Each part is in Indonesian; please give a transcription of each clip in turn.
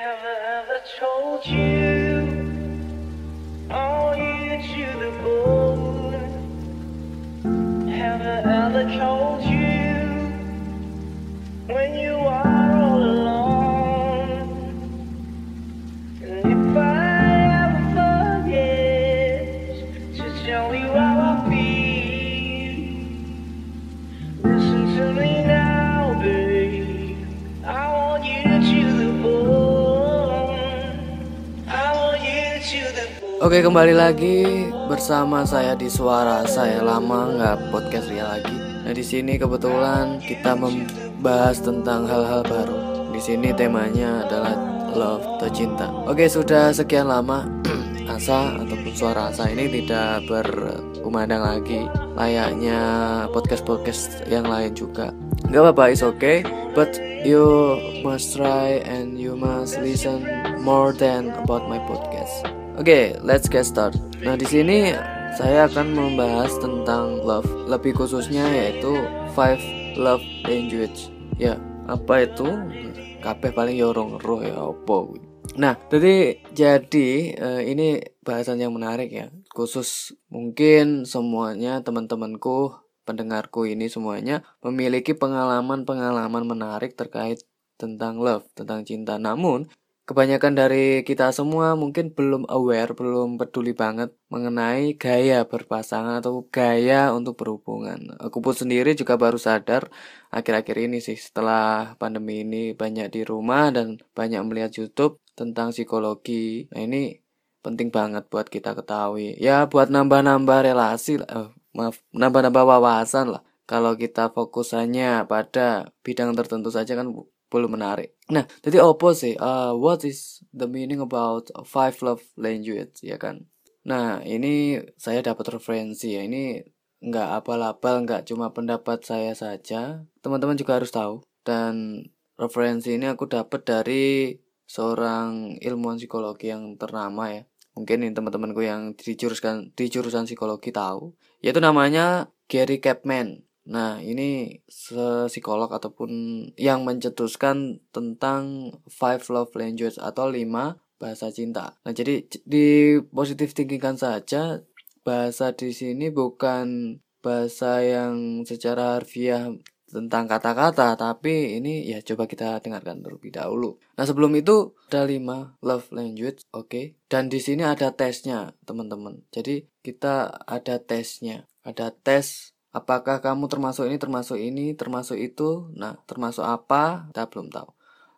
Have I ever told Oke kembali lagi bersama saya di suara saya lama nggak podcast Ria lagi. Nah di sini kebetulan kita membahas tentang hal-hal baru. Di sini temanya adalah love atau cinta. Oke sudah sekian lama Asa ataupun suara Asa ini tidak berkumandang lagi layaknya podcast-podcast yang lain juga. Gak apa-apa, it's okay. But you must try and you must listen more than about my podcast. Oke, let's get start. Nah, di sini saya akan membahas tentang love, lebih khususnya yaitu five love language. Ya, apa itu? Kabeh paling yorong roh ya opo. Nah, jadi jadi eh, ini bahasan yang menarik ya. Khusus mungkin semuanya teman-temanku, pendengarku ini semuanya memiliki pengalaman-pengalaman menarik terkait tentang love, tentang cinta. Namun, kebanyakan dari kita semua mungkin belum aware, belum peduli banget mengenai gaya berpasangan atau gaya untuk berhubungan. Aku pun sendiri juga baru sadar akhir-akhir ini sih setelah pandemi ini banyak di rumah dan banyak melihat YouTube tentang psikologi. Nah, ini penting banget buat kita ketahui. Ya, buat nambah-nambah relasi. Eh, maaf, nambah-nambah wawasan lah. Kalau kita fokusannya pada bidang tertentu saja kan belum menarik. Nah, jadi opo sih? Uh, what is the meaning about five love language ya kan? Nah, ini saya dapat referensi ya. Ini nggak abal-abal, nggak cuma pendapat saya saja. Teman-teman juga harus tahu. Dan referensi ini aku dapat dari seorang ilmuwan psikologi yang ternama ya. Mungkin ini teman-temanku yang di jurusan di jurusan psikologi tahu. Yaitu namanya Gary Chapman. Nah, ini psikolog ataupun yang mencetuskan tentang five love language atau lima bahasa cinta. Nah, jadi di positive thinking kan saja bahasa di sini bukan bahasa yang secara harfiah tentang kata-kata, tapi ini ya coba kita dengarkan terlebih dahulu. Nah, sebelum itu ada lima love language, oke. Dan di sini ada tesnya, teman-teman. Jadi kita ada tesnya. Ada tes apakah kamu termasuk ini, termasuk ini, termasuk itu. Nah, termasuk apa? Kita belum tahu.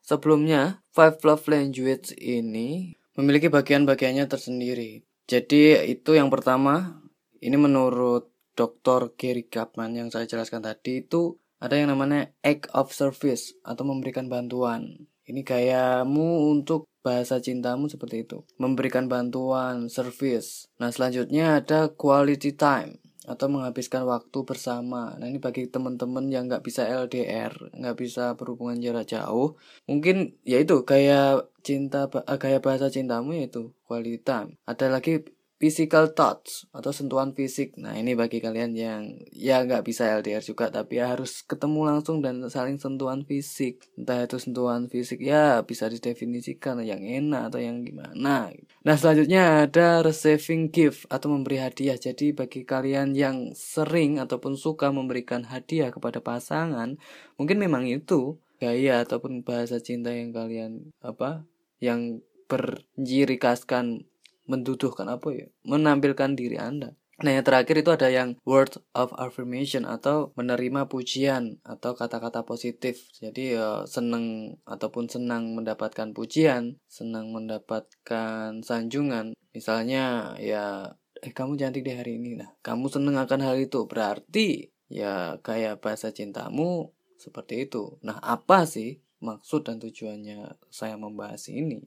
Sebelumnya, five love language ini memiliki bagian-bagiannya tersendiri. Jadi itu yang pertama, ini menurut Dr. Gary Chapman yang saya jelaskan tadi itu ada yang namanya act of service atau memberikan bantuan. Ini gayamu untuk bahasa cintamu seperti itu. Memberikan bantuan, service. Nah, selanjutnya ada quality time atau menghabiskan waktu bersama. Nah, ini bagi teman-teman yang nggak bisa LDR, nggak bisa berhubungan jarak jauh, mungkin ya itu gaya cinta eh, gaya bahasa cintamu yaitu quality time. Ada lagi physical touch atau sentuhan fisik. Nah, ini bagi kalian yang ya nggak bisa LDR juga tapi ya harus ketemu langsung dan saling sentuhan fisik. Entah itu sentuhan fisik ya bisa didefinisikan yang enak atau yang gimana. Nah, selanjutnya ada receiving gift atau memberi hadiah. Jadi bagi kalian yang sering ataupun suka memberikan hadiah kepada pasangan, mungkin memang itu gaya ataupun bahasa cinta yang kalian apa yang berjirikaskan menduduhkan apa ya? Menampilkan diri anda. Nah yang terakhir itu ada yang word of affirmation atau menerima pujian atau kata-kata positif. Jadi ya seneng ataupun senang mendapatkan pujian senang mendapatkan sanjungan. Misalnya ya eh kamu cantik di hari ini. Nah kamu seneng akan hal itu. Berarti ya kayak bahasa cintamu seperti itu. Nah apa sih maksud dan tujuannya saya membahas ini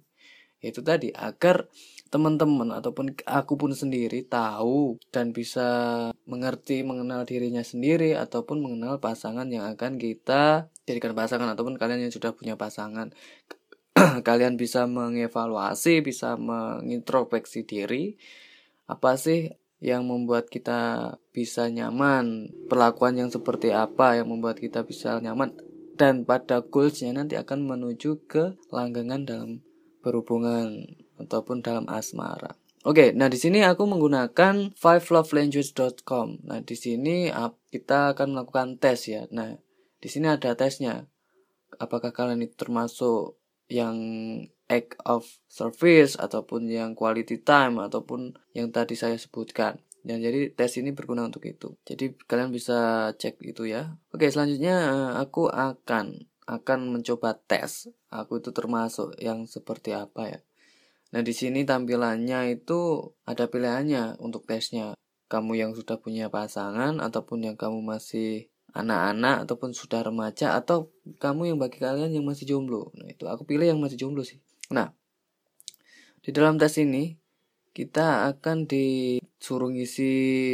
itu tadi agar teman-teman ataupun aku pun sendiri tahu dan bisa mengerti mengenal dirinya sendiri ataupun mengenal pasangan yang akan kita jadikan pasangan ataupun kalian yang sudah punya pasangan. Kalian bisa mengevaluasi bisa mengintrospeksi diri apa sih yang membuat kita bisa nyaman perlakuan yang seperti apa yang membuat kita bisa nyaman dan pada goalsnya nanti akan menuju ke langgangan dalam berhubungan ataupun dalam asmara. Oke, nah di sini aku menggunakan fivelovelanguage.com. Nah, di sini kita akan melakukan tes ya. Nah, di sini ada tesnya. Apakah kalian itu termasuk yang act of service ataupun yang quality time ataupun yang tadi saya sebutkan. Dan jadi tes ini berguna untuk itu. Jadi kalian bisa cek itu ya. Oke, selanjutnya eh, aku akan akan mencoba tes. Aku itu termasuk yang seperti apa ya? Nah, di sini tampilannya itu ada pilihannya untuk tesnya. Kamu yang sudah punya pasangan ataupun yang kamu masih anak-anak ataupun sudah remaja atau kamu yang bagi kalian yang masih jomblo. Nah, itu aku pilih yang masih jomblo sih. Nah, di dalam tes ini kita akan disuruh ngisi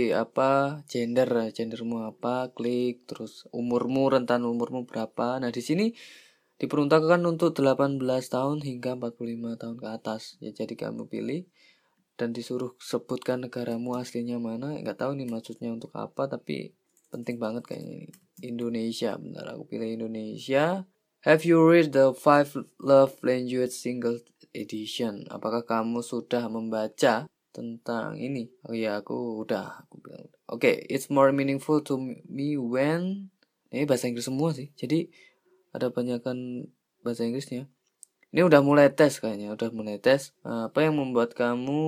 apa gender, gendermu apa, klik terus umurmu, rentan umurmu berapa. Nah, di sini diperuntukkan untuk 18 tahun hingga 45 tahun ke atas. Ya jadi kamu pilih dan disuruh sebutkan negaramu aslinya mana. Nggak tahu nih maksudnya untuk apa tapi penting banget kayaknya ini. Indonesia bentar aku pilih Indonesia. Have you read the Five Love Language Single Edition? Apakah kamu sudah membaca tentang ini? Oh iya, aku udah. Aku bilang. Oke, okay, it's more meaningful to me when ini bahasa Inggris semua sih. Jadi ada banyakkan bahasa Inggrisnya ini udah mulai tes kayaknya udah mulai tes apa yang membuat kamu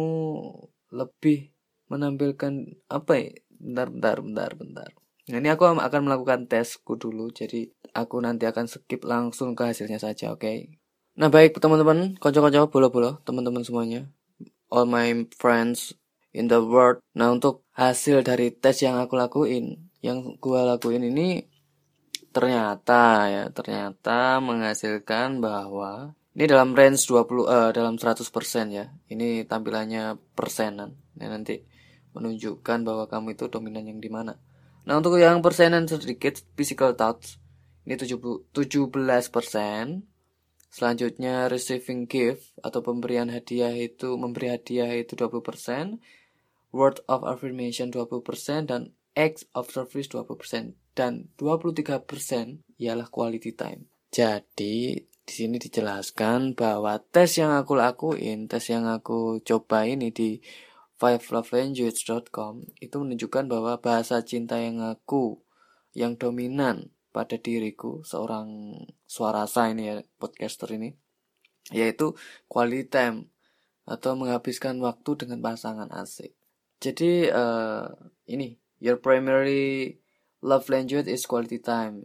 lebih menampilkan apa ya bentar bentar bentar bentar nah, ini aku akan melakukan tesku dulu jadi aku nanti akan skip langsung ke hasilnya saja oke okay? Nah baik teman-teman kocok-kocok bolo-bolo teman-teman semuanya all my friends in the world nah untuk hasil dari tes yang aku lakuin yang gua lakuin ini ternyata ya ternyata menghasilkan bahwa ini dalam range 20 uh, eh, dalam 100% ya. Ini tampilannya persenan. Nah, nanti menunjukkan bahwa kamu itu dominan yang di mana. Nah, untuk yang persenan sedikit physical touch ini 17%. Selanjutnya receiving gift atau pemberian hadiah itu memberi hadiah itu 20%, word of affirmation 20% dan acts of service 20% dan 23% ialah quality time. Jadi di sini dijelaskan bahwa tes yang aku lakuin, tes yang aku coba ini di fivelovelanguage.com itu menunjukkan bahwa bahasa cinta yang aku yang dominan pada diriku seorang suara saya ini ya podcaster ini yaitu quality time atau menghabiskan waktu dengan pasangan asik. Jadi uh, ini your primary Love language is quality time.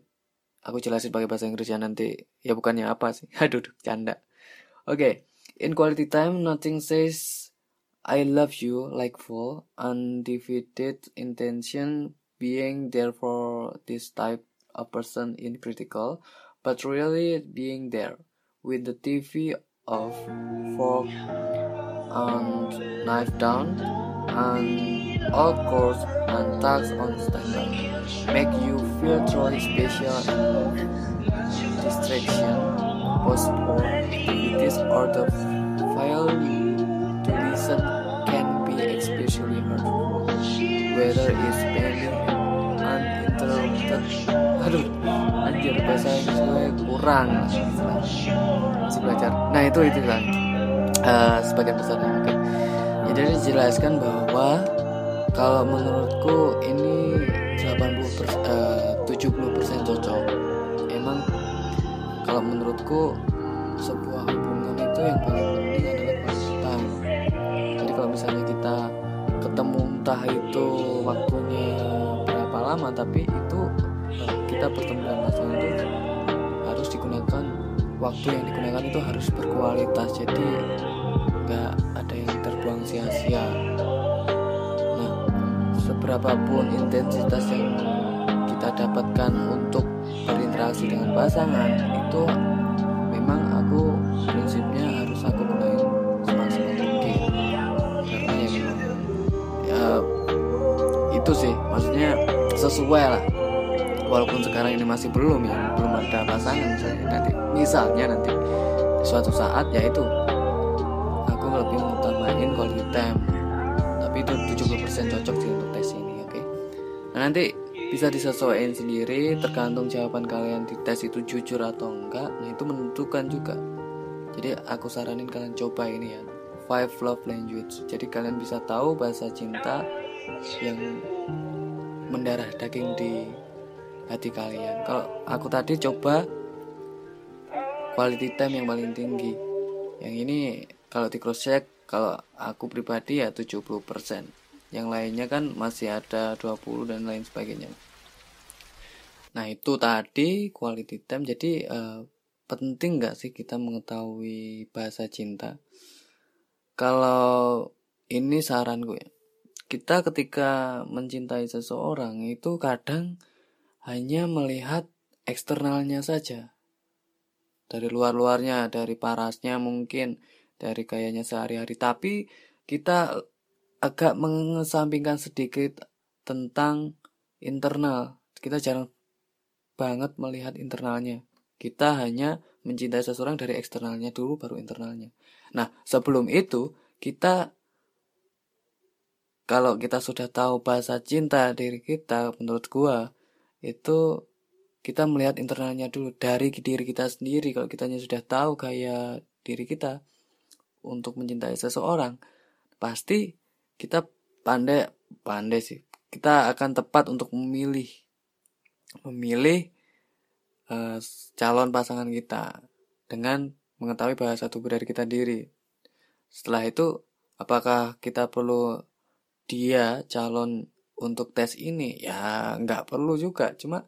Aku jelasin pakai bahasa Inggris ya nanti. Ya bukannya apa sih. Aduh, canda. Oke, okay. in quality time nothing says I love you like full undivided intention being there for this type of person in critical, but really being there with the TV off, fork and knife down, and all course and tags on standby make you feel truly special and distraction, postpone activities or the file to listen can be especially hurtful, whether it's pending uninterrupted. Aduh, anjir bahasa Inggris gue kurang masih belajar. Nah itu itu kan uh, sebagian besarnya. Oke. Okay. Jadi dijelaskan bahwa kalau menurutku ini 80 persen, uh, 70 persen cocok emang kalau menurutku sebuah hubungan itu yang paling penting adalah quality jadi kalau misalnya kita ketemu entah itu waktunya berapa lama tapi itu kita bertemu dengan pasangan itu harus digunakan waktu yang digunakan itu harus berkualitas jadi nggak ada yang terbuang sia-sia. Seberapapun intensitas yang kita dapatkan untuk berinteraksi dengan pasangan itu memang aku prinsipnya harus aku gunain semaksimal mungkin. Karena ya ya itu sih maksudnya sesuai lah walaupun sekarang ini masih belum ya belum ada pasangan saya nanti misalnya nanti suatu saat ya itu aku lebih mengutamain quality time. Tapi itu 70% cocok sih untuk tes ini oke? Okay? nah nanti bisa disesuaikan sendiri tergantung jawaban kalian di tes itu jujur atau enggak. Nah itu menentukan juga. Jadi aku saranin kalian coba ini ya five love language. Jadi kalian bisa tahu bahasa cinta yang mendarah daging di hati kalian. Kalau aku tadi coba quality time yang paling tinggi. Yang ini kalau di cross check kalau aku pribadi ya 70% yang lainnya kan masih ada 20 dan lain sebagainya. Nah itu tadi quality time. Jadi uh, penting nggak sih kita mengetahui bahasa cinta? Kalau ini saran gue kita ketika mencintai seseorang itu kadang hanya melihat eksternalnya saja. Dari luar-luarnya dari parasnya mungkin dari gayanya sehari-hari. Tapi kita agak mengesampingkan sedikit tentang internal. Kita jarang banget melihat internalnya. Kita hanya mencintai seseorang dari eksternalnya dulu baru internalnya. Nah, sebelum itu kita kalau kita sudah tahu bahasa cinta diri kita menurut gua itu kita melihat internalnya dulu dari diri kita sendiri kalau kita sudah tahu kayak diri kita untuk mencintai seseorang pasti kita pandai pandai sih kita akan tepat untuk memilih memilih uh, calon pasangan kita dengan mengetahui bahasa tubuh dari kita sendiri. Setelah itu, apakah kita perlu dia calon untuk tes ini? Ya, nggak perlu juga. Cuma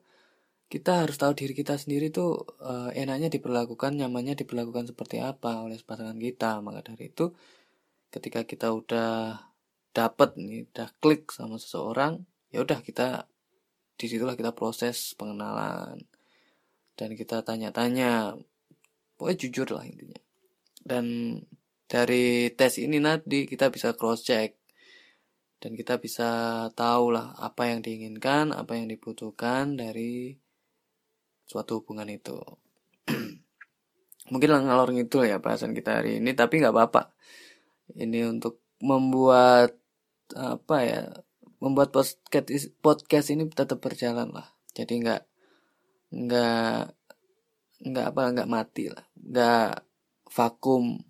kita harus tahu diri kita sendiri tuh uh, enaknya diperlakukan, nyamannya diperlakukan seperti apa oleh pasangan kita. Maka dari itu, ketika kita udah dapet nih, udah klik sama seseorang, ya udah kita di situlah kita proses pengenalan dan kita tanya-tanya pokoknya jujur lah intinya dan dari tes ini nanti kita bisa cross check dan kita bisa tahu lah apa yang diinginkan apa yang dibutuhkan dari suatu hubungan itu. Mungkin ngalor gitu ya bahasan kita hari ini tapi nggak apa-apa. Ini untuk membuat apa ya membuat podcast podcast ini tetap berjalan lah. Jadi nggak nggak nggak apa nggak mati lah. Nggak vakum.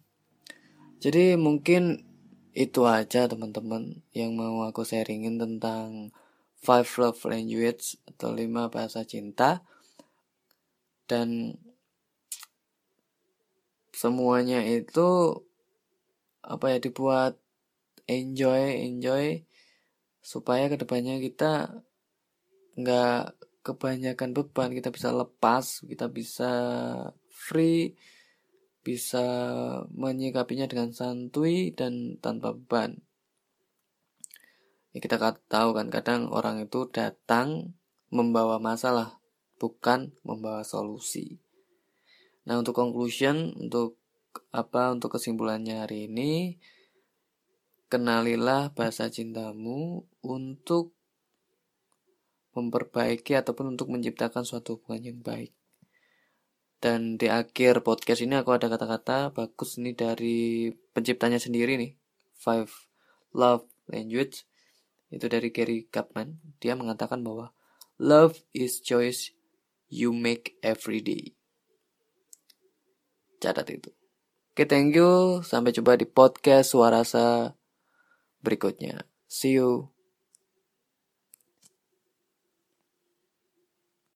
Jadi mungkin itu aja teman-teman yang mau aku sharingin tentang five love language atau lima bahasa cinta. Dan semuanya itu apa ya dibuat enjoy enjoy supaya ke depannya kita nggak kebanyakan beban. Kita bisa lepas kita bisa free bisa menyikapinya dengan santuy dan tanpa beban ya kita tahu kan kadang orang itu datang membawa masalah bukan membawa solusi nah untuk conclusion untuk apa untuk kesimpulannya hari ini kenalilah bahasa cintamu untuk memperbaiki ataupun untuk menciptakan suatu hubungan yang baik. Dan di akhir podcast ini aku ada kata-kata bagus nih dari penciptanya sendiri nih. Five Love Language itu dari Gary Chapman. Dia mengatakan bahwa love is choice you make every day. Catat itu. Oke, okay, thank you. Sampai jumpa di podcast Suarasa berikutnya. See you.